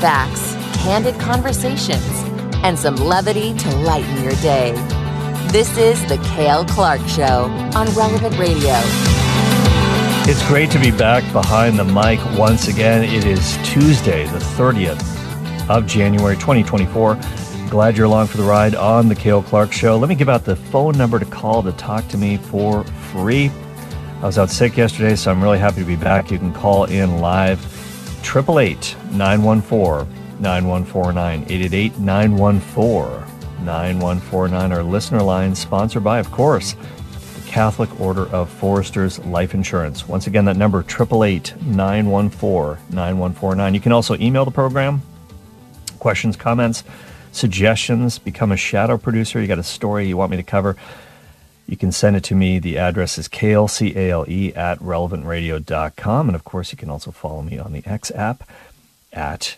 Facts, candid conversations, and some levity to lighten your day. This is The Cale Clarke Show on Relevant Radio. It's great to be back behind the mic once again. It is Tuesday, the 30th of January 2024. Glad you're along for the ride on The Cale Clarke Show. Let me give out the phone number to call to talk to me for free. I was out sick yesterday, so I'm really happy to be back. You can call in live 888 914 9149 888 914 9149. Our listener line sponsored by, of course, the Catholic Order of Foresters Life Insurance. Once again, that number 888 914 9149. You can also email the program, questions, comments, suggestions, become a shadow producer. You got a story you want me to cover. You can send it to me. The address is cale, C-A-L-E, at relevantradio.com. And of course, you can also follow me on the X app at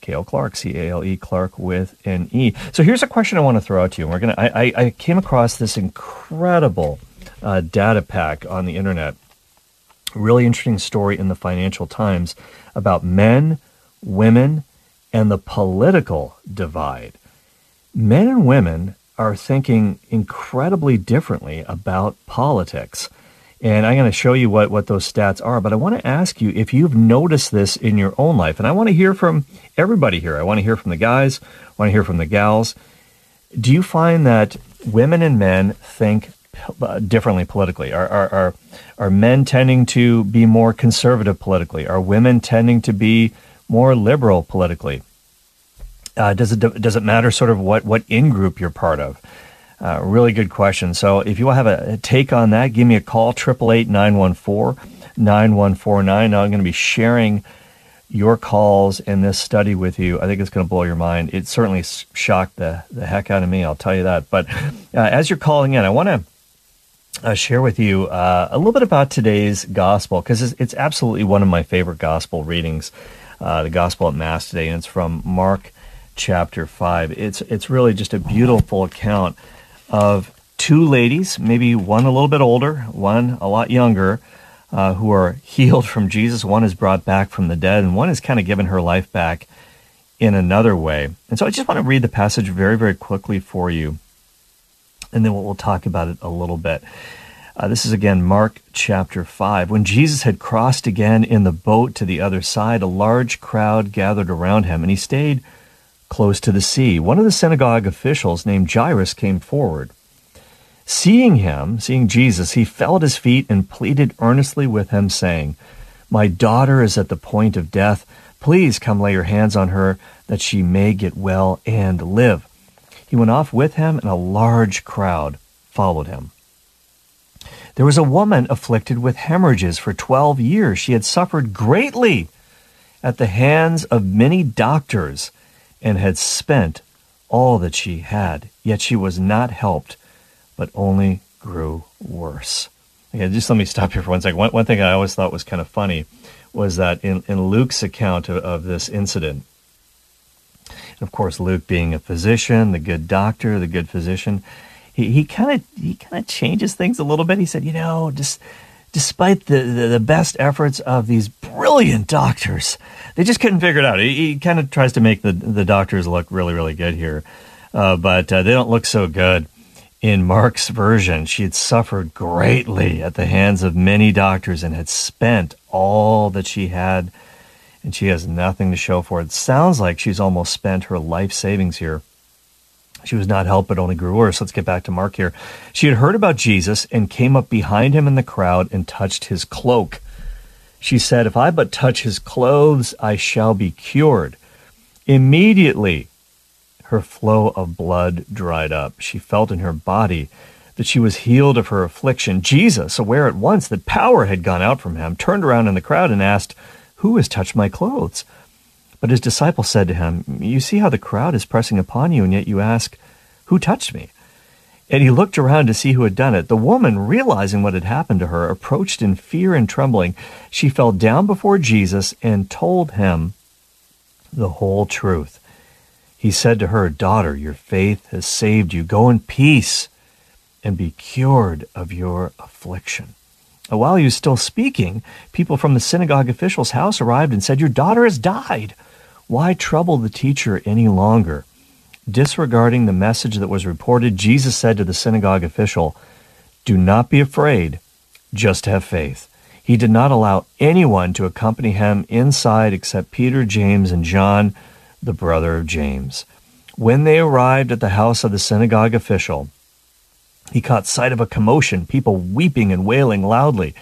Cale Clarke, C A L E Clark with an E. So here's a question I want to throw out to you. And we're gonna. I, I came across this incredible uh, data pack on the internet. Really interesting story in the Financial Times about men, women, and the political divide. Men and women are thinking incredibly differently about politics. And I'm going to show you what, what those stats are. But I want to ask you if you've noticed this in your own life. And I want to hear from everybody here. I want to hear from the guys, I want to hear from the gals. Do you find that women and men think uh, differently politically? Are, are, are, are men tending to be more conservative politically? Are women tending to be more liberal politically? Uh, does it does it matter sort of what what in group you're part of? Uh, really good question. So if you have a, take on that, give me a call triple eight nine one four nine one four nine. Now I'm going to be sharing your calls in this study with you. I think it's going to blow your mind. It certainly shocked the the heck out of me. I'll tell you that. But uh, as you're calling in, I want to. Uh, share with you uh, a little bit about today's gospel because it's, it's, absolutely one of my favorite gospel readings, uh, the gospel at Mass today, and it's from Mark chapter 5. It's, it's really just a beautiful account of two ladies, maybe one a little bit older, one a lot younger, uh, who are healed from Jesus. One is brought back from the dead, and one is kind of given her life back in another way. And so I just want to read the passage very, very quickly for you, and then we'll, talk about it a little bit. Uh, this is again Mark chapter 5. When Jesus had crossed again in the boat to the other side, a large crowd gathered around him, and he stayed close to the sea. One of the synagogue officials named Jairus came forward. Seeing him, seeing Jesus, he fell at his feet and pleaded earnestly with him, saying, My daughter is at the point of death. Please come lay your hands on her that she may get well and live. He went off with him, and a large crowd followed him. There was a woman afflicted with hemorrhages for twelve years. She had suffered greatly at the hands of many doctors and had spent all that she had, yet she was not helped, but only grew worse. Okay, just let me stop here for one second. One, one thing I always thought was kind of funny was that in, in Luke's account of, of this incident, of course, Luke being a physician, the good doctor, the good physician, he, he kind of he kind of changes things a little bit. He said, you know, just despite the, the, the, best efforts of these brilliant doctors, they just couldn't figure it out. He, he kind of tries to make the, the doctors look really, really good here, uh, but uh, they don't look so good. In Mark's version, she had suffered greatly at the hands of many doctors and had spent all that she had, and she has nothing to show for it. it sounds like she's almost spent her life savings here. She was not helped, but only grew worse. Let's get back to Mark here. She had heard about Jesus and came up behind him in the crowd and touched his cloak. She said, If I but touch his clothes, I shall be cured. Immediately, her flow of blood dried up. She felt in her body that she was healed of her affliction. Jesus, aware at once that power had gone out from him, turned around in the crowd and asked, Who has touched my clothes? But his disciples said to him, You see how the crowd is pressing upon you, and yet you ask, Who touched me? And he looked around to see who had done it. The woman, realizing what had happened to her, approached in fear and trembling. She fell down before Jesus and told him the whole truth. He said to her, Daughter, your faith has saved you. Go in peace and be cured of your affliction. While he was still speaking, people from the synagogue official's house arrived and said, Your daughter has died. Why trouble the teacher any longer? Disregarding the message that was reported, Jesus said to the synagogue official, Do not be afraid, just have faith. He did not allow anyone to accompany him inside except Peter, James, and John, the brother of James. When they arrived at the house of the synagogue official, he caught sight of a commotion, people weeping and wailing loudly.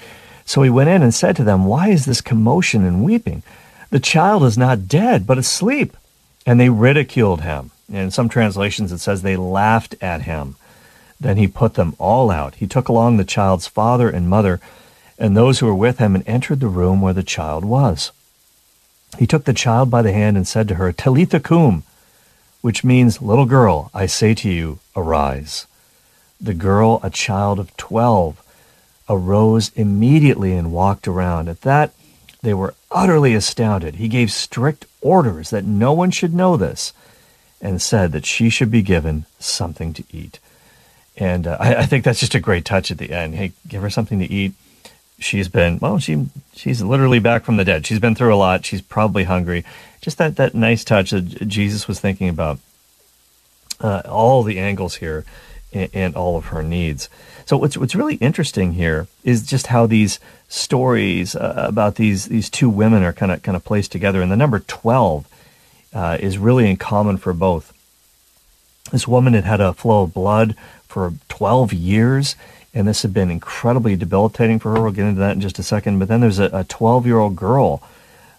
So he went in and said to them, Why is this commotion and weeping? The child is not dead, but asleep. And they ridiculed him. In some translations, it says they laughed at him. Then he put them all out. He took along the child's father and mother and those who were with him and entered the room where the child was. He took the child by the hand and said to her, Talitha cum, which means, Little girl, I say to you, arise. The girl, a child of twelve, arose immediately and walked around. At that, they were utterly astounded. He gave strict orders that no one should know this and said that she should be given something to eat. And uh, I, I, think that's just a great touch at the end. Hey, give her something to eat. She's been well. She she's literally back from the dead. She's been through a lot. She's probably hungry. Just that that nice touch that Jesus was thinking about uh, all the angles here and, and all of her needs. So what's what's really interesting here is just how these stories uh, about these these two women are kind of kind of placed together, and the number twelve uh, is really in common for both. This woman had had a flow of blood for 12 years, and this had been incredibly debilitating for her. We'll get into that in just a second. But then there's a 12 year old girl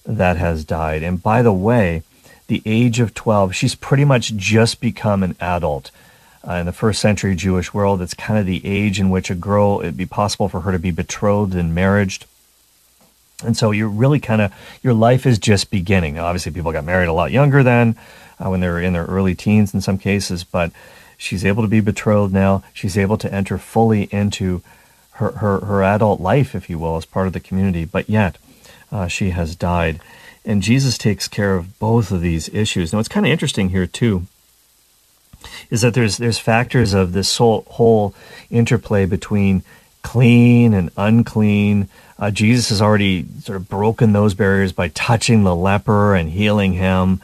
that has died. And by the way, the age of 12, she's pretty much just become an adult. Uh, in the first century Jewish world, it's kind of the age in which a girl, it'd be possible for her to be betrothed and married. And so you're really kind of, your life is just beginning. Obviously, people got married a lot younger then, uh, when they were in their early teens in some cases, but She's able to be betrothed now. She's able to enter fully into her, her, her adult life, if you will, as part of the community. But yet, uh, she has died. And Jesus takes care of both of these issues. Now, it's kind of interesting here, too, is that there's, there's factors of this whole, whole interplay between clean and unclean. Uh, Jesus has already sort of broken those barriers by touching the leper and healing him,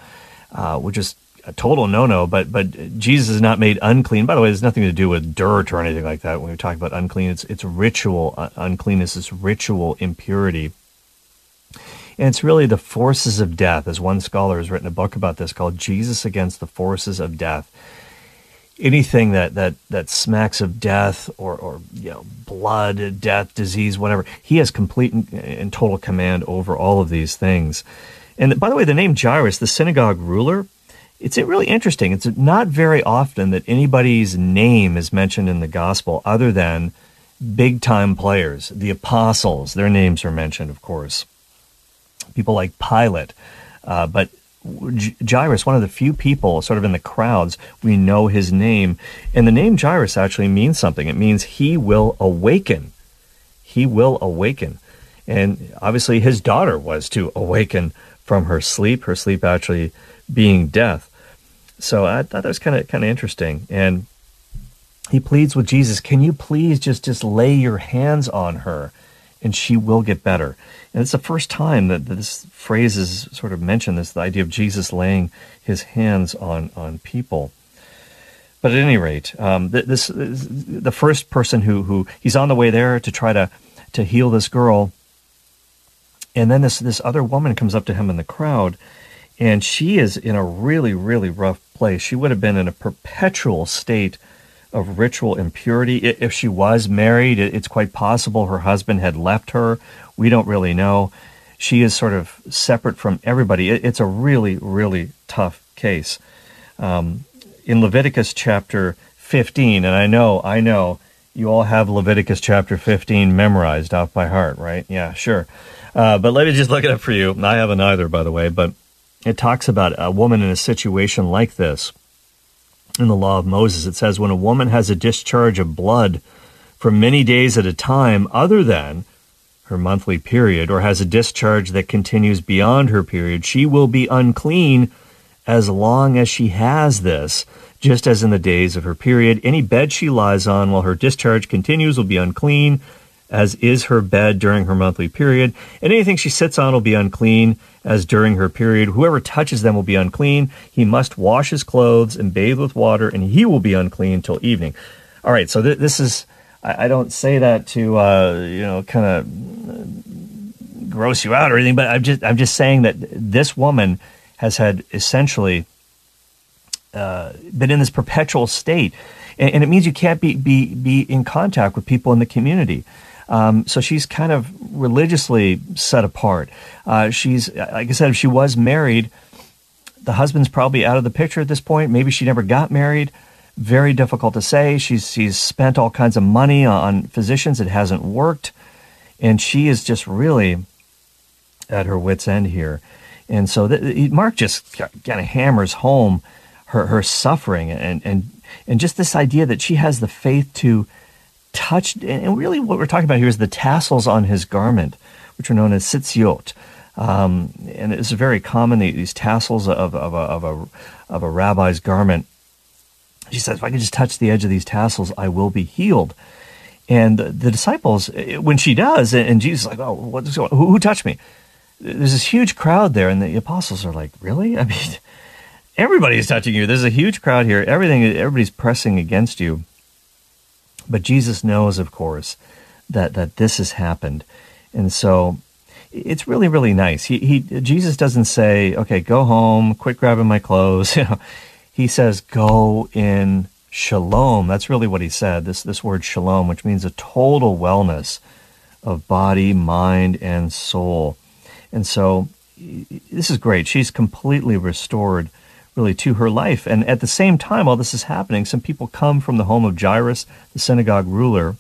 uh, which is a total no-no, but but Jesus is not made unclean. By the way, there's nothing to do with dirt or anything like that. When we talk about unclean, it's it's ritual uh, uncleanness, it's ritual impurity. And it's really the forces of death, as one scholar has written a book about this called Jesus Against the Forces of Death. Anything that that that smacks of death or or you know blood, death, disease, whatever, he has complete and, and total command over all of these things. And by the way, the name Jairus, the synagogue ruler, it's really interesting. It's not very often that anybody's name is mentioned in the gospel other than big time players, the apostles. Their names are mentioned, of course. People like Pilate. Uh, but Jairus, one of the few people sort of in the crowds, we know his name. And the name Jairus actually means something. It means he will awaken. He will awaken. And obviously, his daughter was to awaken from her sleep, her sleep actually being death. So I thought that was kind of kind of interesting. And he pleads with Jesus, "Can you please just just lay your hands on her, and she will get better." And it's the first time that this phrase is sort of mentioned. This the idea of Jesus laying his hands on on people. But at any rate, um, this, this the first person who who he's on the way there to try to to heal this girl, and then this this other woman comes up to him in the crowd and she is in a really, really rough place. She would have been in a perpetual state of ritual impurity. If she was married, it's quite possible her husband had left her. We don't really know. She is sort of separate from everybody. It's a really, really tough case. Um, in Leviticus chapter 15, and I know, I know, you all have Leviticus chapter 15 memorized off by heart, right? Yeah, sure. Uh, but let me just look it up for you. I haven't either, by the way. But it talks about a woman in a situation like this. In the law of Moses, it says when a woman has a discharge of blood for many days at a time other than her monthly period, or has a discharge that continues beyond her period, she will be unclean as long as she has this, just as in the days of her period. Any bed she lies on while her discharge continues will be unclean as is her bed during her monthly period. And anything she sits on will be unclean as during her period. Whoever touches them will be unclean. He must wash his clothes and bathe with water, and he will be unclean till evening. All right, so th- this is, I, I, don't say that to, uh, you know, kind of gross you out or anything, but I'm just, I'm just saying that this woman has had essentially uh, been in this perpetual state. And, and, it means you can't be, be, be in contact with people in the community. Um, so she's kind of religiously set apart. Uh, she's, like I said, if she was married, the husband's probably out of the picture at this point. Maybe she never got married. Very difficult to say. She's she's spent all kinds of money on physicians. It hasn't worked, and she is just really at her wits' end here. And so Mark just kind of hammers home her her suffering and and and just this idea that she has the faith to touched, and really what we're talking about here is the tassels on his garment, which are known as tzitziot. Um, and it's very common, these tassels of, of, a, of, a, of a rabbi's garment. She says, if I can just touch the edge of these tassels, I will be healed. And the disciples, when she does, and Jesus is like, oh, what's going who, who touched me? There's this huge crowd there, and the apostles are like, really? I mean, everybody's touching you. There's a huge crowd here. Everything, everybody's pressing against you. But Jesus knows, of course, that, that this has happened. And so it's really, really nice. He, he, Jesus doesn't say, okay, go home, quit grabbing my clothes. You know, he says, go in shalom. That's really what he said. This, this word shalom, which means a total wellness of body, mind, and soul. And so this is great. She's completely restored really to her life. And at the same time, while this is happening, some people come from the home of Jairus, the synagogue ruler,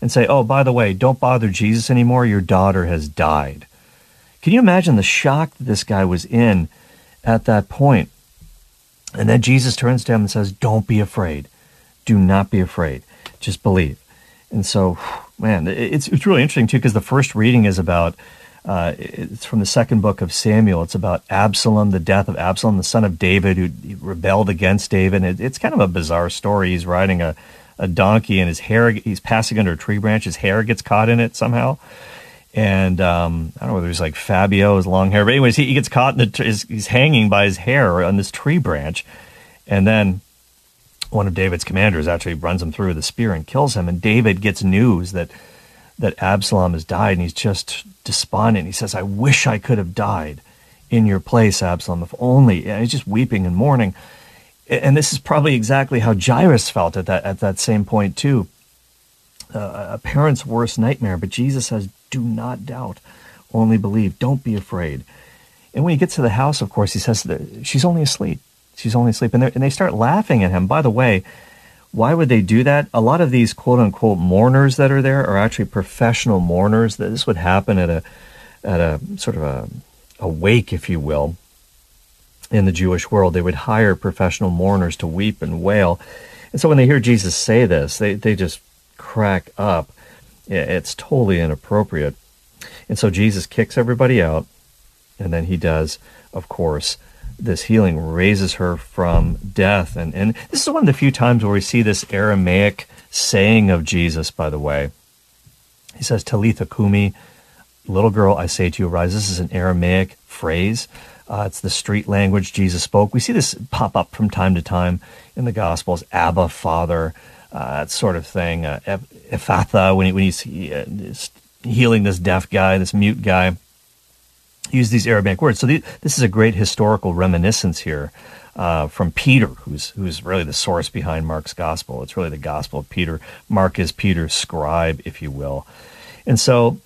and say, Oh, by the way, don't bother Jesus anymore. Your daughter has died. Can you imagine the shock that this guy was in at that point? And then Jesus turns to him and says, Don't be afraid. Do not be afraid. Just believe. And so, man, it's, it's really interesting too, because the first reading is about uh, it's from the second book of Samuel. It's about Absalom, the death of Absalom, the son of David, who rebelled against David. It, it's kind of a bizarre story. He's riding a, a donkey, and his hair, he's passing under a tree branch. His hair gets caught in it somehow. And um, I don't know whether he's like Fabio, his long hair. But, anyways, he, he gets caught in the, he's, he's hanging by his hair on this tree branch. And then one of David's commanders actually runs him through with a spear and kills him. And David gets news that that Absalom has died, and he's just despondent. He says, I wish I could have died in your place, Absalom, if only. And he's just weeping and mourning. And this is probably exactly how Jairus felt at that, at that same point, too. Uh, a parent's worst nightmare. But Jesus says, Do not doubt, only believe. Don't be afraid. And when he gets to the house, of course, he says, She's only asleep. She's only asleep. And, and they start laughing at him. By the way, why would they do that? A lot of these quote unquote mourners that are there are actually professional mourners. That This would happen at a at a sort of a, a wake, if you will, in the Jewish world. They would hire professional mourners to weep and wail. And so when they hear Jesus say this, they, they just crack up. It's totally inappropriate. And so Jesus kicks everybody out, and then he does, of course, this healing raises her from death. And, and this is one of the few times where we see this Aramaic saying of Jesus, by the way. He says, Talitha Kumi, little girl, I say to you, rise. This is an Aramaic phrase. Uh, it's the street language Jesus spoke. We see this pop up from time to time in the Gospels. Abba, Father, uh, that sort of thing. Uh, Ephphatha, when, he, when he's uh, healing this deaf guy, this mute guy use these Aramaic words. So the, this is a great historical reminiscence here uh, from Peter, who's who's really the source behind Mark's gospel. It's really the gospel of Peter. Mark is Peter's scribe, if you will. And so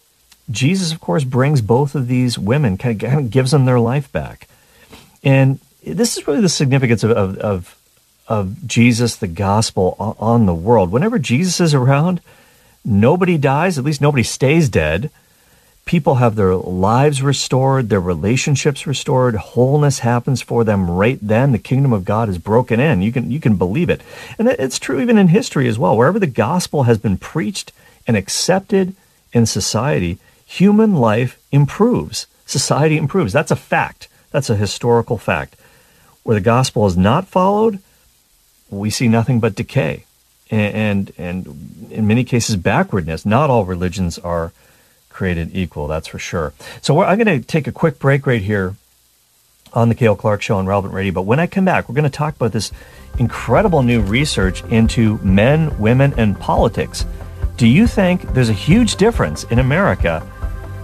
Jesus, of course, brings both of these women, kind of gives them their life back. And this is really the significance of, of, of, of Jesus, the gospel on the world. Whenever Jesus is around, nobody dies, at least nobody stays dead people have their lives restored, their relationships restored, wholeness happens for them right then. The kingdom of God is broken in. You can you can believe it. And it's true even in history as well. Wherever the gospel has been preached and accepted in society, human life improves. Society improves. That's a fact. That's a historical fact. Where the gospel is not followed, we see nothing but decay and, and, and in many cases backwardness. Not all religions are created equal, that's for sure. So I'm going to take a quick break right here on the Cale Clarke Show on Relevant Radio. But when I come back, we're going to talk about this incredible new research into men, women, and politics. Do you think there's a huge difference in America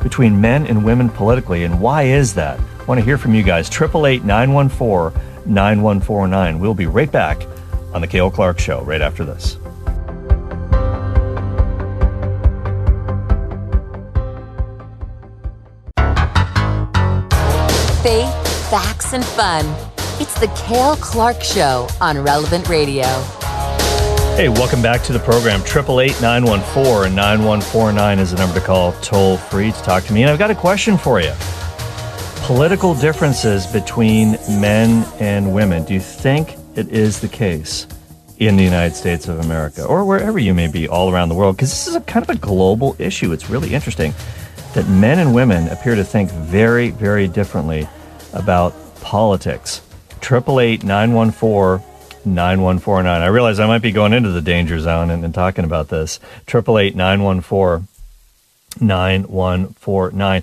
between men and women politically, and why is that? I want to hear from you guys. 888 914 9149. We'll be right back on the Cale Clarke Show right after this. Faith, facts, and fun. It's the Cale Clarke Show on Relevant Radio. Hey, welcome back to the program. 888 914 9149 is the number to call toll free to talk to me. And I've got a question for you. Political differences between men and women. Do you think it is the case in the United States of America or wherever you may be all around the world? Because this is a kind of a global issue. It's really interesting that men and women appear to think very, very differently about politics. 888 914 9149. I realize I might be going into the danger zone and, and talking about this. 888 914 9149.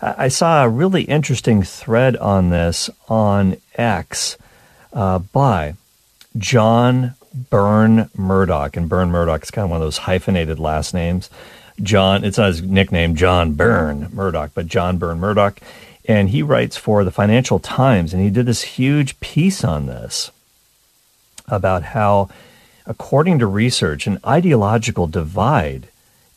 I saw a really interesting thread on this on X uh, by John Burn-Murdoch. And Burn-Murdoch is kind of one of those hyphenated last names. John, it's not his nickname, John Burn-Murdoch, but John Burn-Murdoch. And he writes for the Financial Times, and he did this huge piece on this about how, according to research, an ideological divide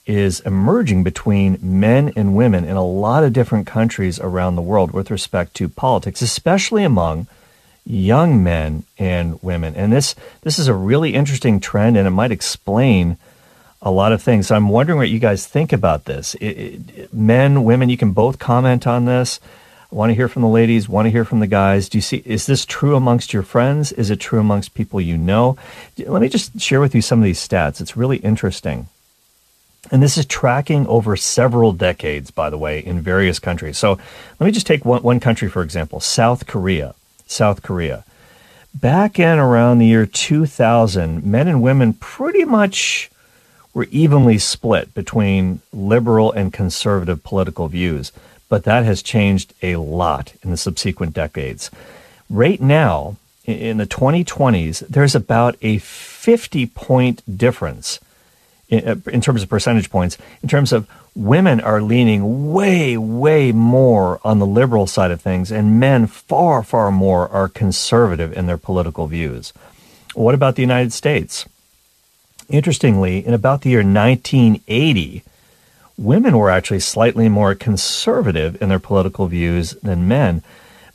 is emerging between men and women in a lot of different countries around the world with respect to politics, especially among young men and women. And this this is a really interesting trend, and it might explain a lot of things. So I'm wondering what you guys think about this. It, it, men, women, you can both comment on this. I want to hear from the ladies. Want to hear from the guys. Do you see? Is this true amongst your friends? Is it true amongst people you know? Let me just share with you some of these stats. It's really interesting. And this is tracking over several decades, by the way, in various countries. So let me just take one, one country, for example South Korea. South Korea. Back in around the year 2000, men and women pretty much were evenly split between liberal and conservative political views but that has changed a lot in the subsequent decades. Right now, in the 2020s, there's about a 50 point difference in, uh, in, terms of percentage points, in terms of women are leaning way, way more on the liberal side of things, and men far, far more are conservative in their political views. What about the United States? Interestingly, in about the year 1980, women were actually slightly more conservative in their political views than men.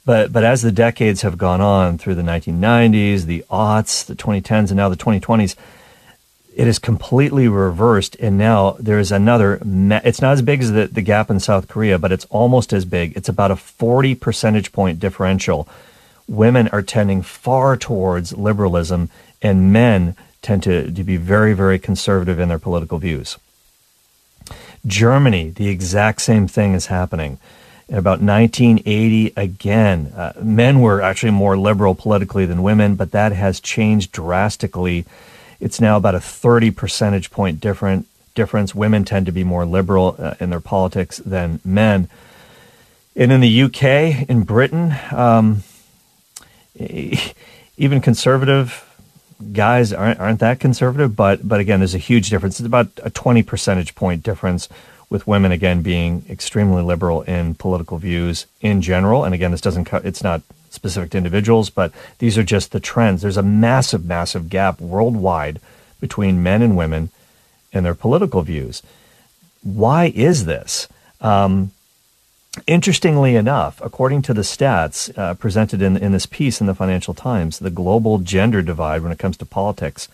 But, but as the decades have gone on through the 1990s, the aughts, the 2010s, and now the 2020s, it is completely reversed. And now there's another, it's not as big as the, the gap in South Korea, but it's almost as big. It's about a 40 percentage point differential. Women are tending far towards liberalism, and men tend to, to be very, very conservative in their political views. Germany, the exact same thing is happening. In about 1980, again, uh, men were actually more liberal politically than women, but that has changed drastically. It's now about a 30 percentage point different difference. Women tend to be more liberal uh, in their politics than men. And in the UK, in Britain, um, even conservative guys aren't, aren't that conservative, but but again, there's a huge difference. It's about a 20 percentage point difference with women again being extremely liberal in political views in general. And again, this doesn't cut it's not specific to individuals, but these are just the trends. There's a massive, massive gap worldwide between men and women and their political views. Why is this? Um, Interestingly enough, according to the stats uh, presented in, in this piece in the Financial Times, the global gender divide when it comes to politics,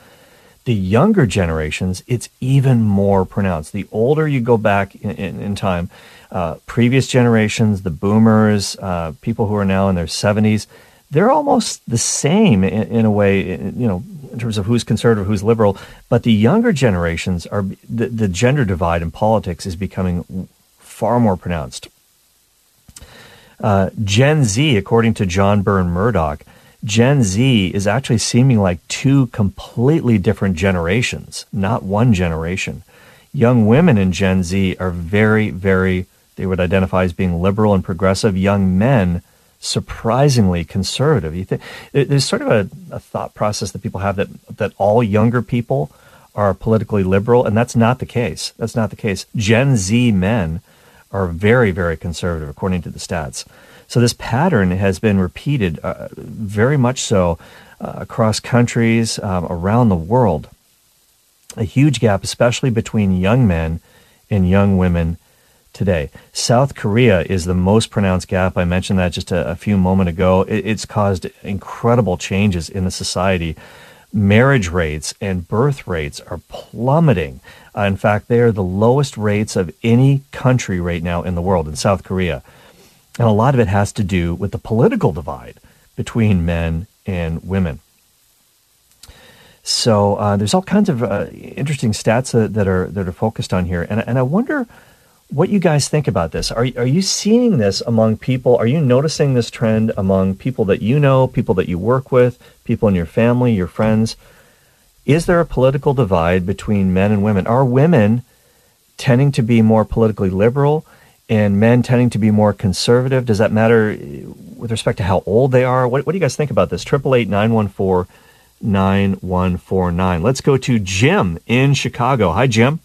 the younger generations, it's even more pronounced. The older you go back in, in, in time, uh, previous generations, the boomers, uh, people who are now in their 70s, they're almost the same in, in a way, you know, in terms of who's conservative, who's liberal. But the younger generations are, the, the gender divide in politics is becoming far more pronounced. Uh, Gen Z, according to John Burn-Murdoch, Gen Z is actually seeming like two completely different generations, not one generation. Young women in Gen Z are very, very, they would identify as being liberal and progressive. Young men, surprisingly conservative. You think there's sort of a, a thought process that people have that that all younger people are politically liberal, and that's not the case. That's not the case. Gen Z men are very, very conservative, according to the stats. So this pattern has been repeated uh, very much so uh, across countries um, around the world. A huge gap, especially between young men and young women today. South Korea is the most pronounced gap. I mentioned that just a, a few moment ago. It, it's caused incredible changes in the society. Marriage rates and birth rates are plummeting. Uh, in fact, they are the lowest rates of any country right now in the world in South Korea. And a lot of it has to do with the political divide between men and women. So uh, there's all kinds of uh, interesting stats that, are that are focused on here, and and I wonder what you guys think about this. Are are you seeing this among people? Are you noticing this trend among people that you know, people that you work with, people in your family, your friends? Is there a political divide between men and women? Are women tending to be more politically liberal? and men tending to be more conservative. Does that matter with respect to how old they are? What, what do you guys think about this? Triple eight nine one four nine one four nine. Let's go to Jim in Chicago. Hi, Jim.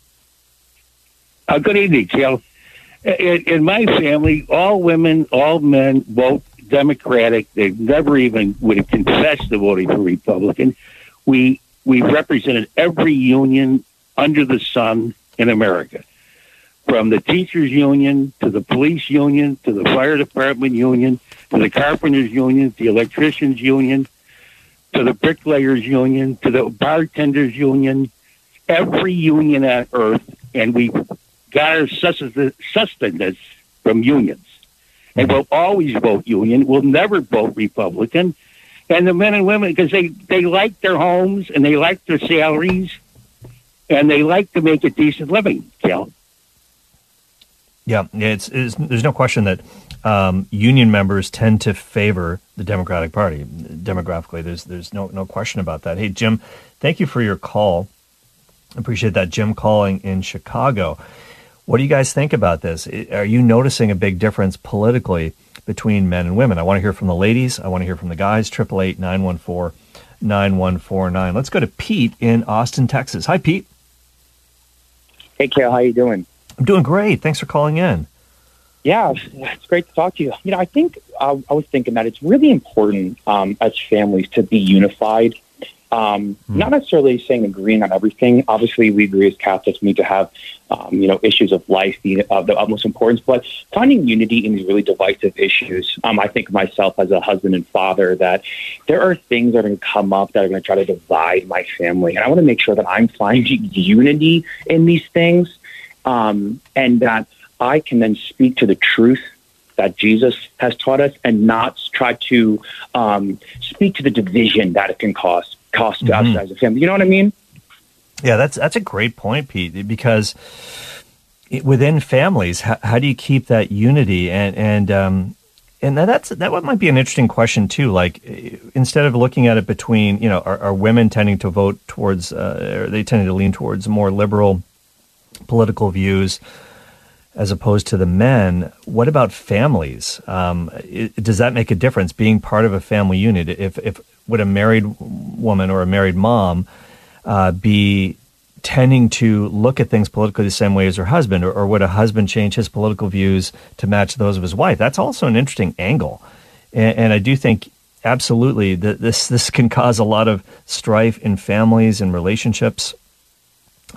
Uh, good evening, Jill. In, in, my family, all women, all men vote Democratic. They never even would have confessed to voting for Republican. We we represented every union under the sun in America from the teachers union to the police union to the fire department union to the carpenters union to the electricians union to the bricklayers union to the bartenders union every union on earth and we got our sustenance from unions and we'll always vote union we'll never vote republican and the men and women because they they like their homes and they like their salaries and they like to make a decent living Cal. Yeah, it's, it's there's no question that um, union members tend to favor the Democratic Party demographically. There's there's no no question about that. Hey Jim, thank you for your call. Appreciate that, Jim calling in Chicago. What do you guys think about this? Are you noticing a big difference politically between men and women? I want to hear from the ladies. I want to hear from the guys. Triple eight nine one four nine one four nine. Let's go to Pete in Austin, Texas. Hi, Pete. Hey, Cale. How you doing? I'm doing great. Thanks for calling in. Yeah, it's great to talk to you. You know, I think uh, I was thinking that it's really important um, as families to be unified. Um, mm. Not necessarily saying agreeing on everything. Obviously, we agree as Catholics we need to have, um, you know, issues of life be of the utmost importance. But finding unity in these really divisive issues, um, I think myself as a husband and father that there are things that are going to come up that are going to try to divide my family, and I want to make sure that I'm finding unity in these things um, and that I can then speak to the truth that Jesus has taught us and not try to um, speak to the division that it can cause cost mm-hmm. as a family. You know what I mean? Yeah, that's that's a great point, Pete. Because within families, how, how do you keep that unity and and um, and that's that one might be an interesting question too. Like instead of looking at it between you know are, are women tending to vote towards uh, they tending to lean towards more liberal political views as opposed to the men. What about families? Um, it, does that make a difference? Being part of a family unit, if if would a married woman or a married mom uh, be tending to look at things politically the same way as her husband, or, or, would a husband change his political views to match those of his wife? That's also an interesting angle, and, and I do think absolutely that this this can cause a lot of strife in families and relationships.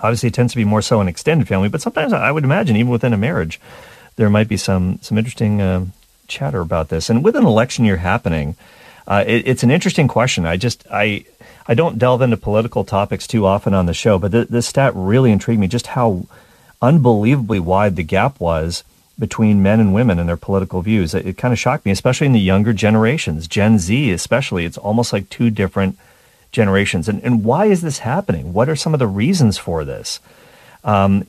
Obviously, it tends to be more so in extended family, but sometimes I would imagine even within a marriage, there might be some some interesting uh, chatter about this. And with an election year happening, uh, it, it's an interesting question. I just I I don't delve into political topics too often on the show, but th- this stat really intrigued me. Just how unbelievably wide the gap was between men and women and their political views. It, it kind of shocked me, especially in the younger generations, Gen Z especially. It's almost like two different generations. And, and why is this happening? What are some of the reasons for this? Um,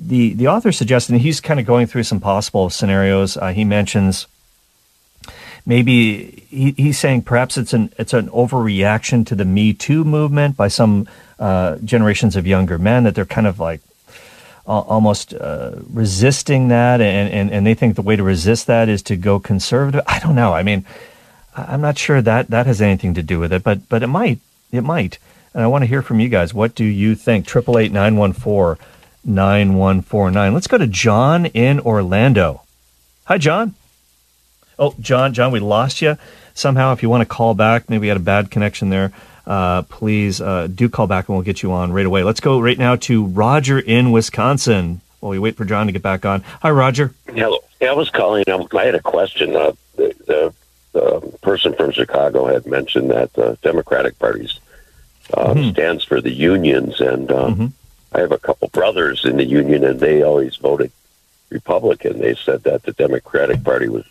the, the author suggests, and he's kind of going through some possible scenarios. Uh, he mentions maybe he, he's saying perhaps it's an it's an overreaction to the Me Too movement by some uh, generations of younger men that they're kind of like almost uh, resisting that, and, and, and they think the way to resist that is to go conservative. I don't know. I mean, I'm not sure that that has anything to do with it, but but it might. It might. And I want to hear from you guys. What do you think? Triple eight nine one four nine one four nine. Let's go to John in Orlando. Hi, John. Oh, John, John, we lost you somehow. If you want to call back, maybe we had a bad connection there uh, please uh, do call back and we'll get you on right away. Let's go right now to Roger in Wisconsin while we wait for John to get back on. Hi, Roger. Hello. Yeah, I was calling. I had a question. Uh, the, the, the, person from Chicago had mentioned that the Democratic Party's uh, mm-hmm. stands for the unions, and uh, mm-hmm. I have a couple brothers in the union, and they always voted Republican. They said that the Democratic Party was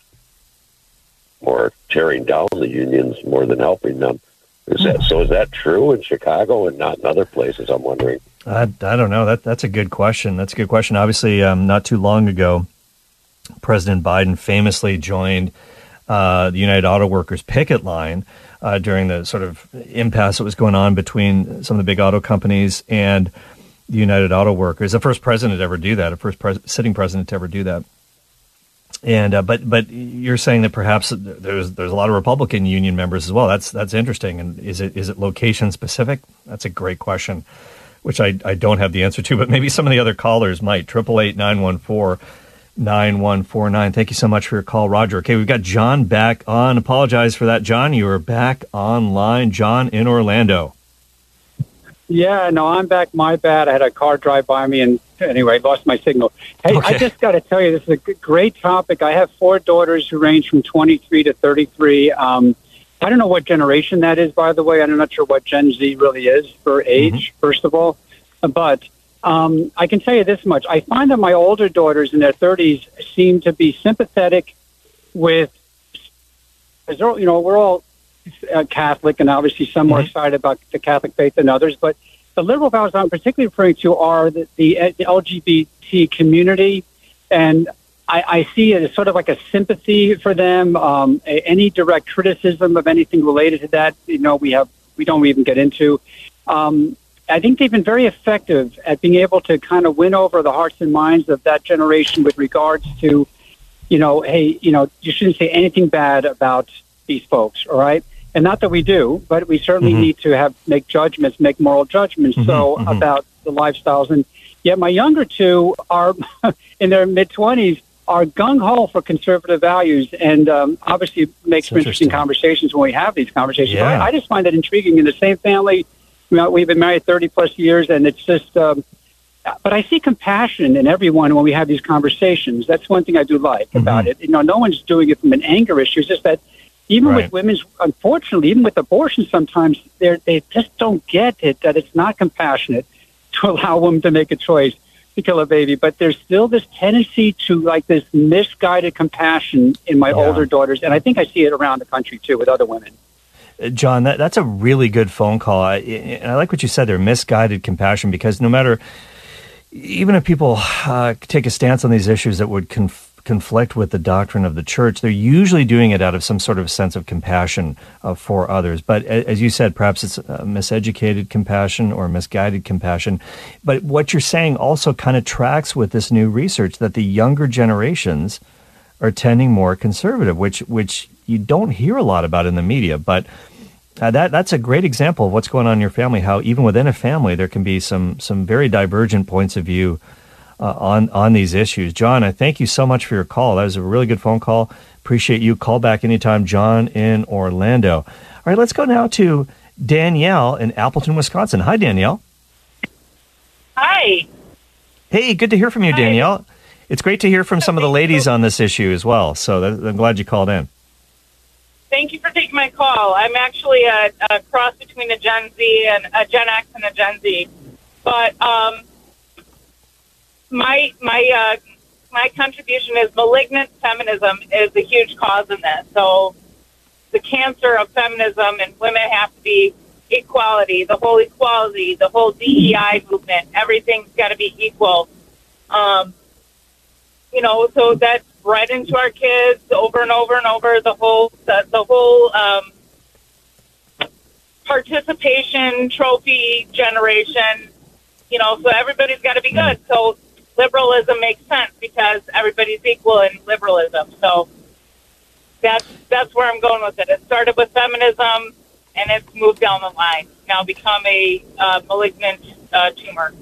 more tearing down the unions more than helping them. Is that so? Is that true in Chicago and not in other places? I'm wondering. I, I don't know. That that's a good question. That's a good question. Obviously, um, not too long ago, President Biden famously joined uh, the United Auto Workers picket line uh, during the sort of impasse that was going on between some of the big auto companies and the United Auto Workers. The first president to ever do that, a first pres- sitting president to ever do that. And uh, but but you're saying that perhaps there's there's a lot of Republican union members as well. That's that's interesting. And is it is it location specific? That's a great question, which I, I don't have the answer to. But maybe some of the other callers might. Triple eight nine one four nine one four nine. Thank you so much for your call, Roger. Okay, we've got John back on. Apologize for that, John. You are back online. John in Orlando. Yeah, no, I'm back. My bad. I had a car drive by me and anyway, lost my signal. Hey, okay. I just got to tell you, this is a great topic. I have four daughters who range from 23 to 33. Um, I don't know what generation that is, by the way. I'm not sure what Gen Z really is for age, mm-hmm. first of all. But um, I can tell you this much. I find that my older daughters in their 30s seem to be sympathetic with, you know, we're all uh, Catholic, and obviously some mm-hmm. are excited about the Catholic faith than others, but the liberal values I'm particularly referring to are the, the, the LGBT community, and I, I, see it as sort of like a sympathy for them. Um, a, any direct criticism of anything related to that, you know, we have we don't even get into. Um, I think they've been very effective at being able to kind of win over the hearts and minds of that generation with regards to, you know, hey, you know, you shouldn't say anything bad about these folks, all right? and not that we do, but we certainly mm-hmm. need to have make judgments, make moral judgments. Mm-hmm, so mm-hmm. about the lifestyles, and yet my younger two are in their mid twenties are gung ho for conservative values, and um, obviously makes for interesting. interesting conversations when we have these conversations. Yeah. I, I, just find that intriguing. In the same family, you know, we've been married thirty plus years, and it's just. Um, but I see compassion in everyone when we have these conversations. That's one thing I do like mm-hmm. about it. You know, no one's doing it from an anger issue. It's just that even right. with women's, unfortunately, even with abortion, sometimes they they just don't get it that it's not compassionate to allow women to make a choice to kill a baby. But there's still this tendency to like this misguided compassion in my yeah. older daughters, and I think I see it around the country too with other women. Uh, John, that, that's a really good phone call. I, and I like what you said there, misguided compassion, because no matter, even if people uh, take a stance on these issues that would conf- conflict with the doctrine of the church, they're usually doing it out of some sort of sense of compassion uh, for others. But as you said, perhaps it's a miseducated compassion or misguided compassion. But what you're saying also kind of tracks with this new research that the younger generations are tending more conservative, which which you don't hear a lot about in the media, but. Uh, that that's a great example of what's going on in your family. How even within a family there can be some some very divergent points of view uh, on on these issues. John, I thank you so much for your call. That was a really good phone call. Appreciate you. Call back anytime, John in Orlando. All right, let's go now to Danielle in Appleton, Wisconsin. Hi, Danielle. Hi. Hey, good to hear from you, Hi. Danielle. It's great to hear from some of the ladies on this issue as well. So I'm glad you called in. Thank you for taking my call. I'm actually a, a cross between a Gen Z and a Gen X and a Gen Z. But um, my my uh, my contribution is malignant feminism is a huge cause in this. So the cancer of feminism and women have to be equality, the whole equality, the whole DEI movement. Everything's got to be equal. Um, you know, so that's bred into our kids over and over and over. The whole the, the whole um, participation trophy generation. You know, so everybody's got to be good. So liberalism makes sense because everybody's equal in liberalism. So that's that's where I'm going with it. It started with feminism, and it's moved down the line. Now become a uh, malignant uh, tumor.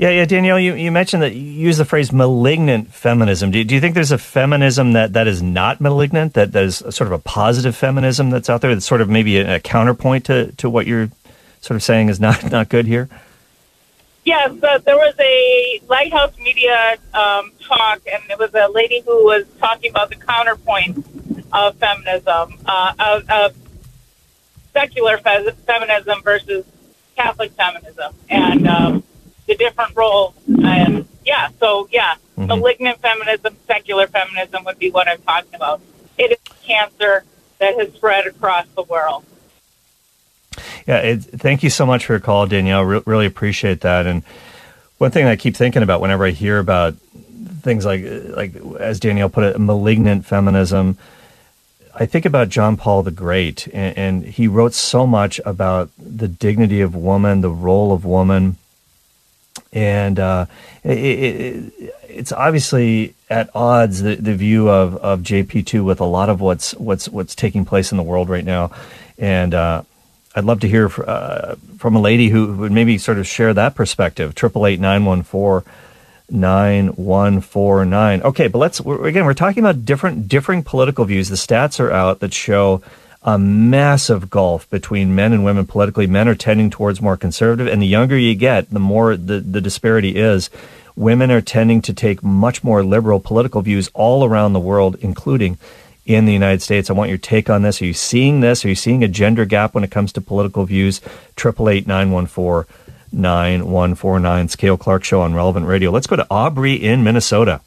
Yeah, yeah, Danielle, you, you mentioned that you use the phrase malignant feminism. Do you, do you think there's a feminism that, that is not malignant, that, that is sort of a positive feminism that's out there, that's sort of maybe a, a counterpoint to, to what you're sort of saying is not, not good here? Yes, uh, there was a Lighthouse Media um, talk, and it was a lady who was talking about the counterpoint of feminism, uh, of, of secular fe- feminism versus Catholic feminism, and um, the different roles. And yeah, so yeah, mm-hmm. malignant feminism, secular feminism would be what I'm talking about. It is cancer that has spread across the world. Yeah, it, thank you so much for your call, Danielle. Re- really appreciate that. And one thing I keep thinking about whenever I hear about things like, like as Danielle put it, malignant feminism. I think about John Paul the Great, and, and, he wrote so much about the dignity of woman, the role of woman, and uh, it, it, it's obviously at odds the, the view of, of JP two with a lot of what's what's what's taking place in the world right now, and uh, I'd love to hear uh, from a lady who would maybe sort of share that perspective. Triple eight nine one four nine one four nine. Okay, but let's we're, again. We're talking about different differing political views. The stats are out that show a massive gulf between men and women politically. Men are tending towards more conservative, and the younger you get, the more the, the disparity is. Women are tending to take much more liberal political views all around the world, including in the United States. I want your take on this. Are you seeing this? Are you seeing a gender gap when it comes to political views? Triple eight nine one four nine one four nine. Cale Clarke Show on Relevant Radio. Let's go to Aubrey in Minnesota.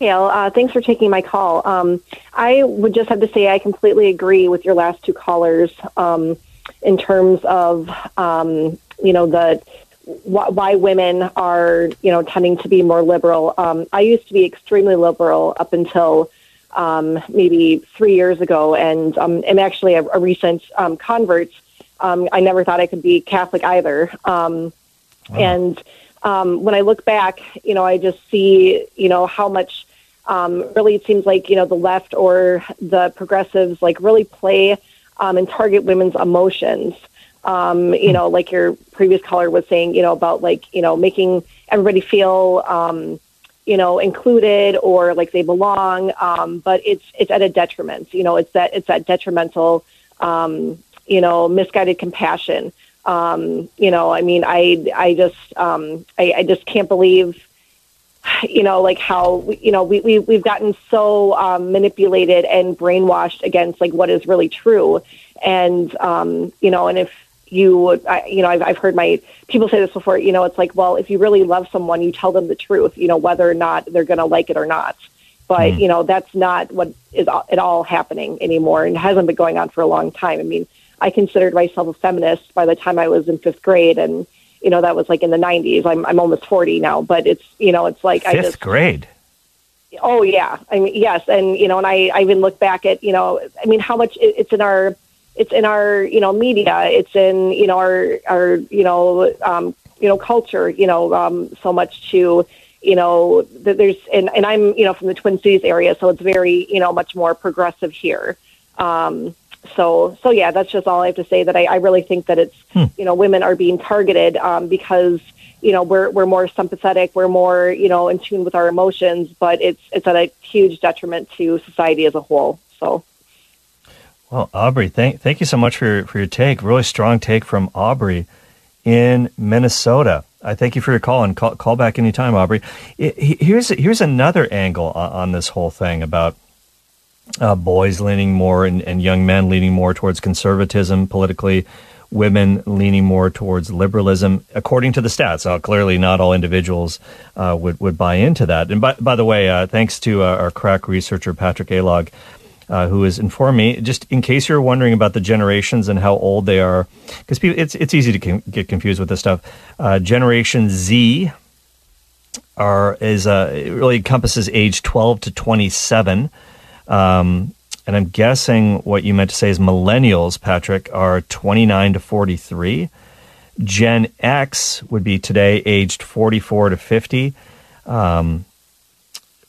Cale, uh, thanks for taking my call. Um, I would just have to say I completely agree with your last two callers um, in terms of um, you know the why women are you know tending to be more liberal. Um, I used to be extremely liberal up until um, maybe three years ago, and um, I'm actually a, a recent um, convert. Um, I never thought I could be Catholic either. Um, wow. And um, when I look back, you know, I just see, you know, how much um, really it seems like, you know, the left or the progressives like really play um, and target women's emotions. Um, you know, like your previous caller was saying, you know, about like, you know, making everybody feel, um, you know, included or like they belong. Um, but it's it's at a detriment. You know, it's that it's that detrimental, um, you know, misguided compassion. Um, you know, I mean, I I just um, I, I just can't believe, you know, like how you know we, we we've gotten so um, manipulated and brainwashed against like what is really true, and um, you know, and if you I, you know I've, I've heard my people say this before you know it's like well if you really love someone you tell them the truth you know whether or not they're going to like it or not. But mm. you know that's not what is at all happening anymore and hasn't been going on for a long time. I mean i considered myself a feminist by the time i was in fifth grade and you know that was like in the 90s i'm, I'm almost 40 now but it's you know it's like fifth i just grade oh yeah i mean yes and you know and i i even look back at you know i mean how much it, it's in our it's in our you know media it's in you know our our you know um, you know culture you know um, so much to you know that there's and, and I'm you know from the Twin Cities area so it's very you know much more progressive here um, so so yeah that's just all I have to say that I, I really think that it's hmm. you know women are being targeted um, because you know we're we're more sympathetic we're more you know in tune with our emotions but it's it's at a huge detriment to society as a whole so well, Aubrey, thank thank you so much for your, for your take. Really strong take from Aubrey in Minnesota. I thank you for your call and call, call back anytime, Aubrey. It, here's here's another angle on, on this whole thing about uh, boys leaning more and, and young men leaning more towards conservatism politically, women leaning more towards liberalism. According to the stats, uh, clearly not all individuals uh, would would buy into that. And by by the way, uh, thanks to uh, our crack researcher Patrick Alog uh, who has informed me, just in case you're wondering about the generations and how old they are, because it's it's easy to com- get confused with this stuff. Uh, Generation Z are is really encompasses age 12 to 27. Um, and I'm guessing what you meant to say is millennials, Patrick, are 29 to 43. Gen X would be today aged 44 to 50. Um,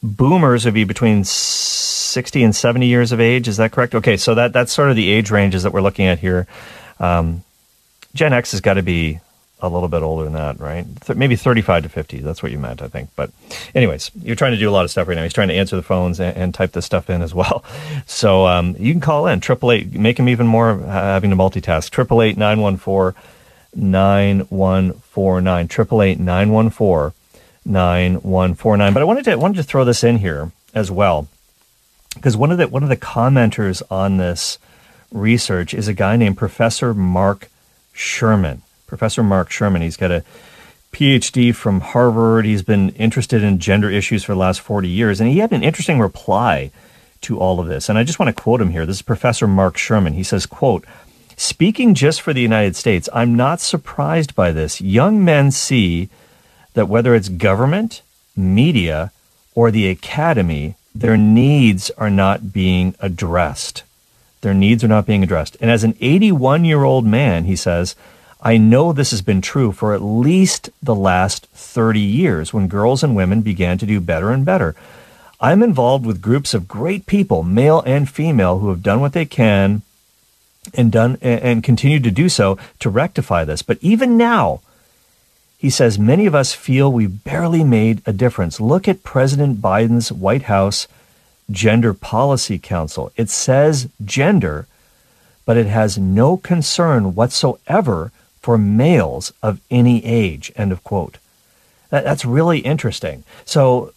boomers would be between 60 and 70 years of age. Is that correct? Okay, so that that's sort of the age ranges that we're looking at here. Um, Gen X has got to be a little bit older than that, right? Maybe 35 to 50. That's what you meant, I think. But, anyways, you're trying to do a lot of stuff right now. He's trying to answer the phones and, and type this stuff in as well. So um, you can call in triple eight. Make him even more having to multitask. Triple eight nine one four nine one four nine. Triple eight nine one four nine one four nine. But I wanted to wanted to throw this in here as well because one of the one of the commenters on this research is a guy named Professor Mark Sherman. Professor Mark Sherman. He's got a PhD from Harvard. He's been interested in gender issues for the last 40 years, and he had an interesting reply to all of this. And I just want to quote him here. This is Professor Mark Sherman. He says, quote, Speaking just for the United States, I'm not surprised by this. Young men see that whether it's government, media, or the academy, their needs are not being addressed. Their needs are not being addressed. And as an 81 year old man, he says, I know this has been true for at least the last 30 years when girls and women began to do better and better. I'm involved with groups of great people, male and female, who have done what they can and done and continue to do so to rectify this. But even now, he says many of us feel we barely made a difference. Look at President Biden's White House Gender Policy Council. It says gender, but it has no concern whatsoever for males of any age. End of quote. That, that's really interesting. So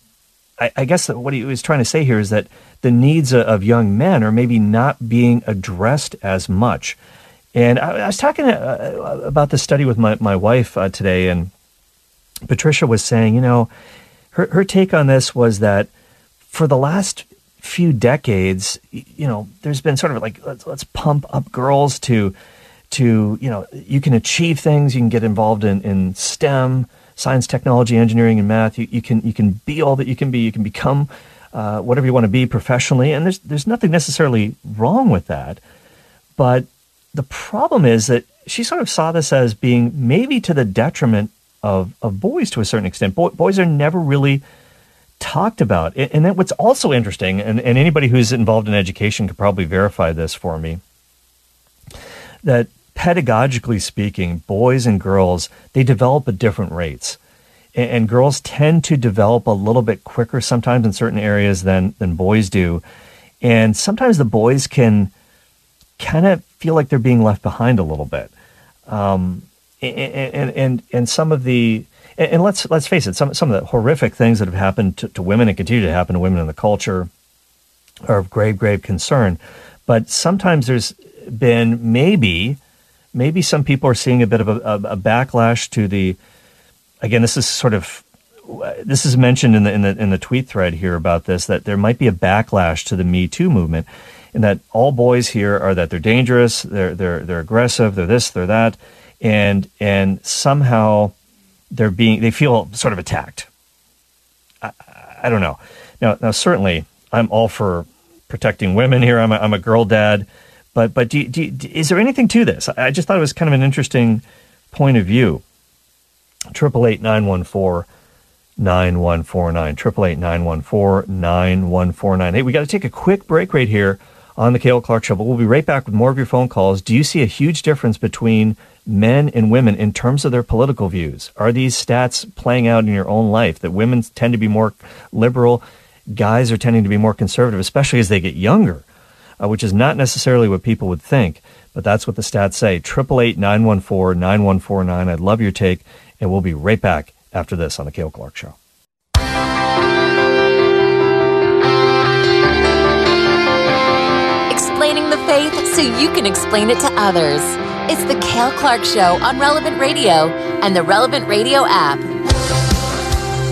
I, I guess what he was trying to say here is that the needs of young men are maybe not being addressed as much. And I, I was talking uh, about this study with my, my wife uh, today, and Patricia was saying, you know, her, her take on this was that for the last few decades, you know, there's been sort of like, let's, let's pump up girls to to you know you can achieve things. You can get involved in, in stem science technology engineering and math. You, you can you can be all that you can be. You can become uh, whatever you want to be professionally. And there's there's nothing necessarily wrong with that. But the problem is that she sort of saw this as being maybe to the detriment of, of boys to a certain extent. Boy, boys are never really talked about. And, then what's also interesting and, and anybody who's involved in education could probably verify this for me that pedagogically speaking, boys and girls, they develop at different rates. And, and, girls tend to develop a little bit quicker sometimes in certain areas than, than boys do. And sometimes the boys can kind of feel like they're being left behind a little bit. Um, and, and, and, some of the, and let's, let's face it, some, some of the horrific things that have happened to, to women and continue to happen to women in the culture are of grave, grave concern. But sometimes there's been maybe maybe some people are seeing a bit of a, a, backlash to the. Again, this is sort of this is mentioned in the in the in the tweet thread here about this that there might be a backlash to the Me Too movement, and that all boys here are that they're dangerous, they're they're they're aggressive, they're this, they're that, and and somehow they're being they feel sort of attacked. I, I don't know. Now now certainly I'm all for protecting women here. I'm a, I'm a girl dad. But but do, do, is there anything to this? I just thought it was kind of an interesting point of view. Triple eight nine one four nine one four nine. Triple eight nine one four nine one four nine. Hey, we got to take a quick break right here on the Cale Clarke Show, but we'll be right back with more of your phone calls. Do you see a huge difference between men and women in terms of their political views? Are these stats playing out in your own life that women tend to be more liberal, guys are tending to be more conservative, especially as they get younger? Uh, which is not necessarily what people would think, but that's what the stats say. 888 914 9149. I'd love your take, and we'll be right back after this on The Cale Clarke Show. Explaining the faith so you can explain it to others. It's The Cale Clarke Show on Relevant Radio and the Relevant Radio app.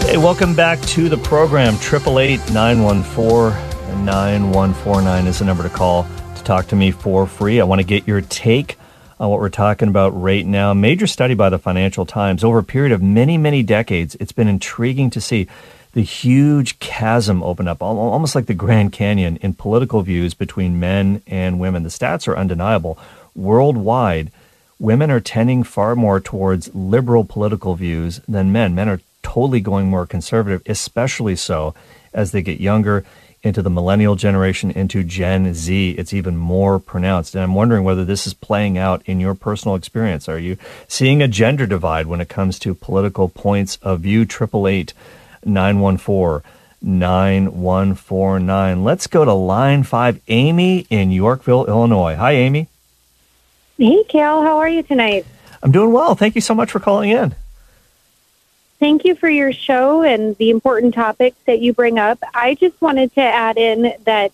Hey, welcome back to the program. 888 914 9149 is the number to call to talk to me for free. I want to get your take on what we're talking about right now. Major study by the Financial Times. Over a period of many, many decades, it's been intriguing to see the huge chasm open up, almost like the Grand Canyon in political views between men and women. The stats are undeniable. Worldwide, women are tending far more towards liberal political views than men. Men are totally going more conservative, especially so as they get younger into the millennial generation, into Gen Z. It's even more pronounced. And I'm wondering whether this is playing out in your personal experience. Are you seeing a gender divide when it comes to political points of view? Triple eight 914 9149. Let's go to line five. Amy in Yorkville, Illinois. Hi, Amy. Hey, Cal. How are you tonight? I'm doing well. Thank you so much for calling in. Thank you for your show and the important topics that you bring up. I just wanted to add in that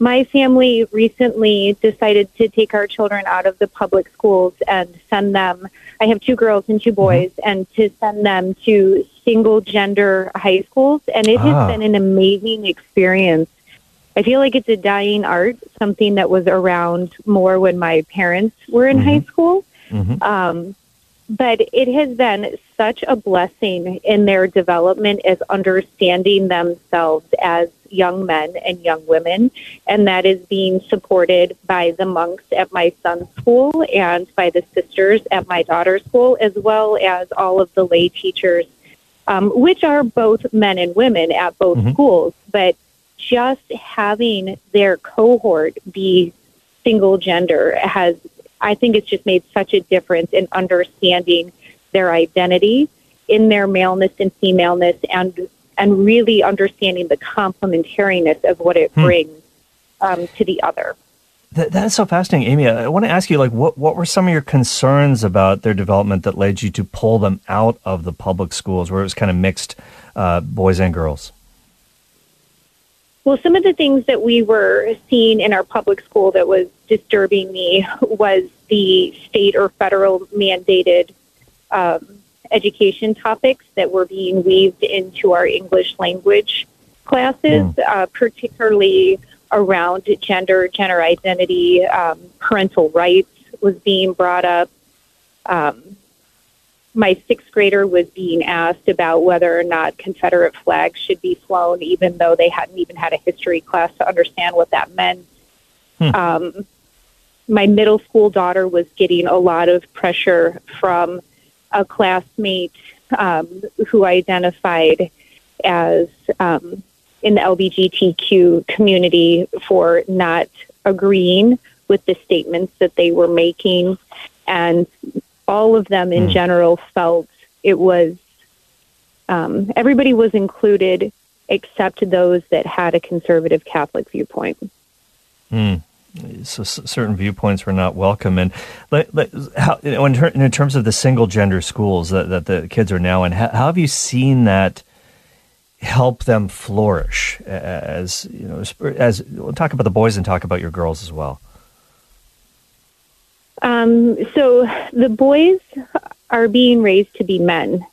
my family recently decided to take our children out of the public schools and send them. I have two girls and two mm-hmm. boys, mm-hmm. and to send them to single gender high schools. And it ah. has been an amazing experience. I feel like it's a dying art, something that was around more when my parents were in mm-hmm. high school. Mm-hmm. Um, but it has been such a blessing in their development as understanding themselves as young men and young women. And that is being supported by the monks at my son's school and by the sisters at my daughter's school, as well as all of the lay teachers, um, which are both men and women at both mm-hmm. schools. But just having their cohort be single gender has I think it's just made such a difference in understanding their identity in their maleness and femaleness and and really understanding the complementariness of what it hmm. brings um, to the other. That, that is so fascinating, Amy. I want to ask you, like, what what were some of your concerns about their development that led you to pull them out of the public schools, where it was kind of mixed uh, boys and girls? Well, some of the things that we were seeing in our public school that was disturbing me was the state or federal mandated um, education topics that were being weaved into our English language classes, mm. uh, particularly around gender, gender identity, um, parental rights was being brought up. Um, my sixth grader was being asked about whether or not Confederate flags should be flown, even though they hadn't even had a history class to understand what that meant. Hmm. Um, my middle school daughter was getting a lot of pressure from a classmate um, who identified as um, in the LGBTQ community for not agreeing with the statements that they were making. And all of them in mm. general felt it was um, everybody was included except those that had a conservative Catholic viewpoint. Mm. So certain viewpoints were not welcome, and how, you know, in, ter- in, terms of the single gender schools that, that the kids are now in, how, how have you seen that help them flourish? As you know, as we'll talk about the boys and talk about your girls as well. Um, so the boys are being raised to be men,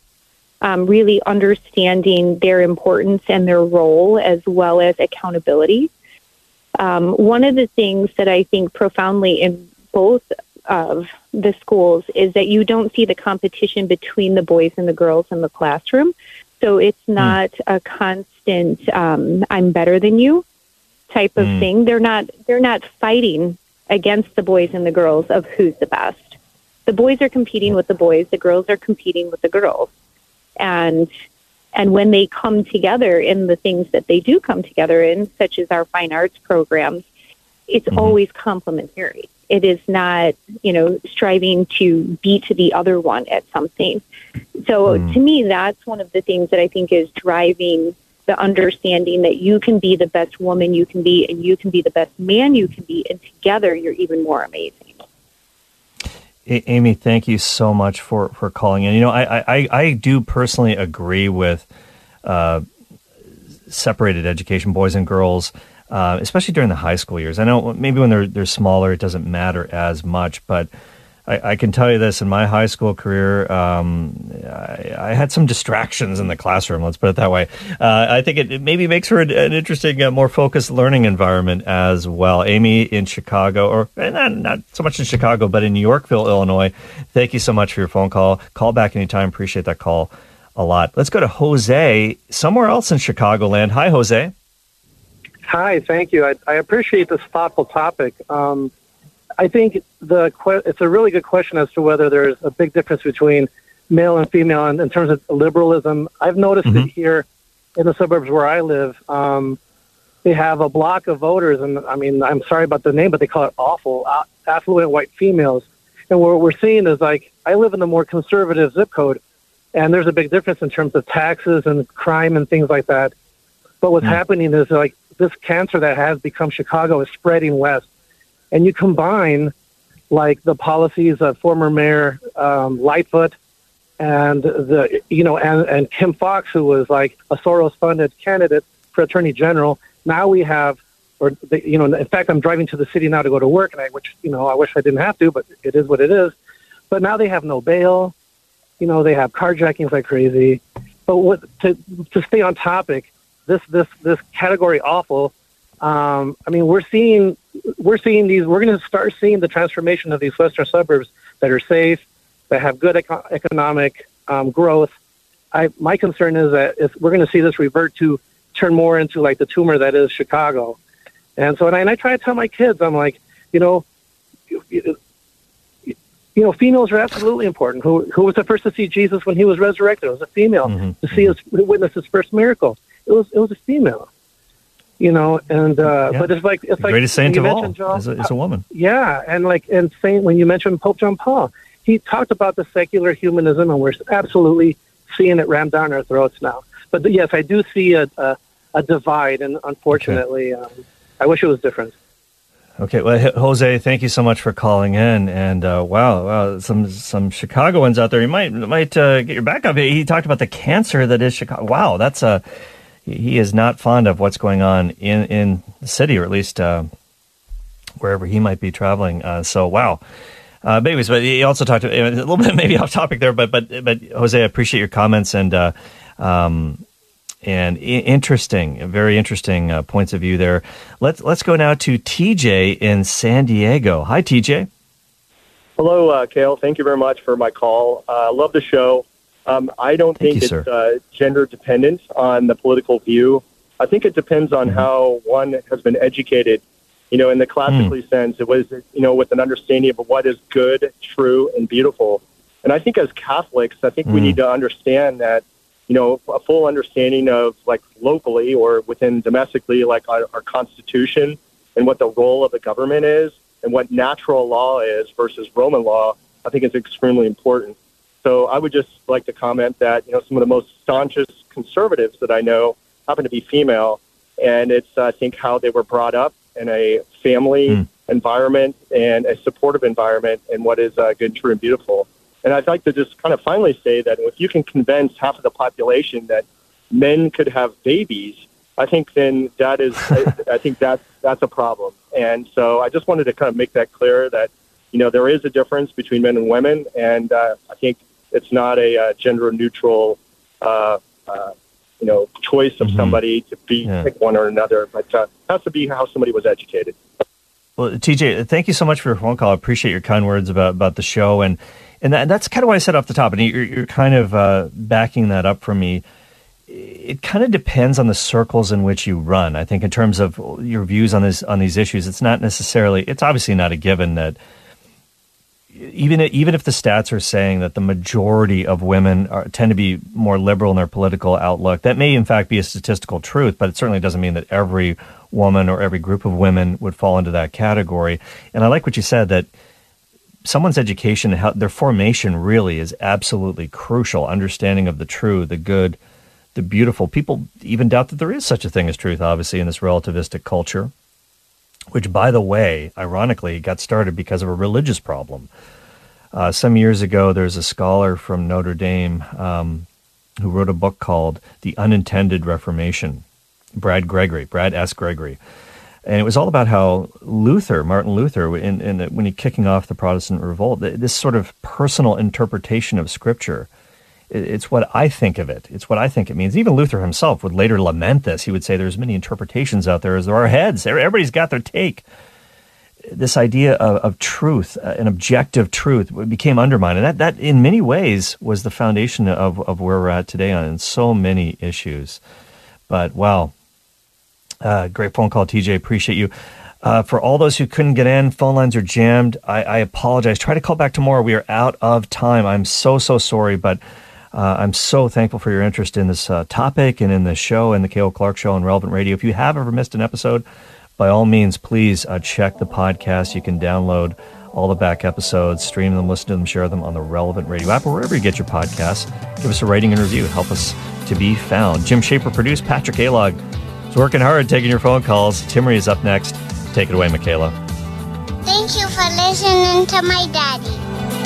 um, really understanding their importance and their role as well as accountability. Um, one of the things that I think profoundly in both of the schools is that you don't see the competition between the boys and the girls in the classroom. So it's hmm. not mm. a constant um, "I'm better than you" type of mm. thing. They're not. They're not fighting against the boys and the girls of who's the best. The boys are competing with the boys, the girls are competing with the girls. And and when they come together in the things that they do come together in, such as our fine arts programs, it's mm-hmm. always complementary. It is not, you know, striving to beat the other one at something. So mm. to me, that's one of the things that I think is driving the understanding that you can be the best woman you can be and you can be the best man you can be, and together you're even more amazing. Amy, thank you so much for, for calling in. You know, I, I, I do personally agree with uh, separated education, boys and girls, uh, especially during the high school years. I know maybe when they're they're smaller, it doesn't matter as much, but I, I, can tell you this in my high school career, um, I, I, had some distractions in the classroom. Let's put it that way. Uh, I think it, it, maybe makes for an, an interesting, uh, more focused learning environment as well. Amy in Chicago, or eh, not, not so much in Chicago, but in Yorkville, Illinois. Thank you so much for your phone call. Call back anytime. Appreciate that call a lot. Let's go to Jose, somewhere else in Chicagoland. Hi, Jose. Hi, thank you. I, I appreciate this thoughtful topic. Um, I think the it's a really good question as to whether there's a big difference between male and female in, in terms of liberalism. I've noticed mm-hmm. it here in the suburbs where I live. Um, they have a block of voters, and I mean, I'm sorry about the name, but they call it awful, affluent white females. And what we're seeing is like, I live in the more conservative zip code, and there's a big difference in terms of taxes and crime and things like that. But what's mm-hmm. happening is like this cancer that has become Chicago is spreading west and you combine like the policies of former Mayor um, Lightfoot and the you know and, and Kim Foxx, who was like a Soros-funded candidate for Attorney General. Now we have, or the, you know, in fact, I'm driving to the city now to go to work, and I which you know I wish I didn't have to, but it is what it is. But now they have no bail. You know, they have carjackings like crazy. But what to to stay on topic, this this this category awful um, I mean, we're seeing we're seeing these. We're going to start seeing the transformation of these western suburbs that are safe, that have good eco- economic um, growth. I, my concern is that if we're going to see this revert to turn more into like the tumor that is Chicago. And so, and I, and I try to tell my kids, I'm like, you know, you, you know, females are absolutely important. Who who was the first to see Jesus when he was resurrected? It was a female. Mm-hmm. To see his witness his first miracle, it was it was a female you know, and uh, yeah. but it's like it's the like greatest saint of all John, is, a, is a woman. Yeah, and like and Saint when you mentioned Pope John Paul, he talked about the secular humanism, and we're absolutely seeing it rammed down our throats now. But yes, I do see a a, a divide, and unfortunately, okay. um, I wish it was different. Okay, well, Jose, thank you so much for calling in, and uh, wow, wow, some some Chicagoans out there, you might might uh, get your back up. He talked about the cancer that is Chicago. Wow, that's a he is not fond of what's going on in in the city, or at least uh, wherever he might be traveling. Uh, so, wow. Uh, anyways, but he also talked a little bit maybe off topic there, but but but Jose, I appreciate your comments and uh, um, and interesting, very interesting uh, points of view there. Let's let's go now to TJ in San Diego. Hi, TJ. Hello, uh, Cale. Thank you very much for my call. I uh, love the show. Um, I don't Thank think you, it's uh, gender dependent on the political view. I think it depends on mm-hmm. how one has been educated. You know, in the classically mm. sense, it was you know with an understanding of what is good, true, and beautiful. And I think as Catholics, I think mm. we need to understand that you know a full understanding of like locally or within domestically, like our, our Constitution and what the role of the government is and what natural law is versus Roman law. I think is extremely important. So I would just like to comment that you know some of the most staunchest conservatives that I know happen to be female, and it's I think how they were brought up in a family mm. environment and a supportive environment, and what is uh, good, true, and beautiful. And I'd like to just kind of finally say that if you can convince half of the population that men could have babies, I think then that is I, I think that's that's a problem. And so I just wanted to kind of make that clear that you know there is a difference between men and women, and uh, I think it's not a uh, gender neutral, uh, uh, you know, choice of mm-hmm. somebody to be yeah. pick one or another, but uh, has to be how somebody was educated. Well, TJ, thank you so much for your phone call. I appreciate your kind words about, about the show, and and that, that's kind of why I said off the top, and you're, you're kind of uh, backing that up for me. It kind of depends on the circles in which you run. I think in terms of your views on this on these issues, it's not necessarily. It's obviously not a given that even even if the stats are saying that the majority of women are, tend to be more liberal in their political outlook, that may in fact be a statistical truth, but it certainly doesn't mean that every woman or every group of women would fall into that category. And I like what you said that someone's education, their formation really is absolutely crucial. Understanding of the true, the good, the beautiful. People even doubt that there is such a thing as truth, obviously, in this relativistic culture which, by the way, ironically, got started because of a religious problem. Uh, some years ago, there's a scholar from Notre Dame um, who wrote a book called The Unintended Reformation, Brad Gregory, Brad S. Gregory. and it was all about how Luther, Martin Luther, in, in, when he kicking off the Protestant revolt, this sort of personal interpretation of Scripture. It's what I think of it. It's what I think it means. Even Luther himself would later lament this. He would say, "There's many interpretations out there as there are heads. Everybody's got their take." This idea of, of truth, uh, an objective truth, became undermined, and that, that, in many ways, was the foundation of, of where we're at today on so many issues. But wow, uh, great phone call, TJ. Appreciate you. Uh, for all those who couldn't get in, phone lines are jammed. I, I, apologize. Try to call back tomorrow. We are out of time. I'm so, so sorry, but uh, I'm so thankful for your interest in this uh, topic and in the show and the Cale Clarke Show on Relevant Radio. If you have ever missed an episode, by all means, please uh, check the podcast. You can download all the back episodes, stream them, listen to them, share them on the Relevant Radio app or wherever you get your podcasts. Give us a rating and review. Help us to be found. Jim Shaper produced. Patrick Alog is working hard taking your phone calls. Timmerie is up next. Take it away, Michaela. Thank you for listening to my daddy.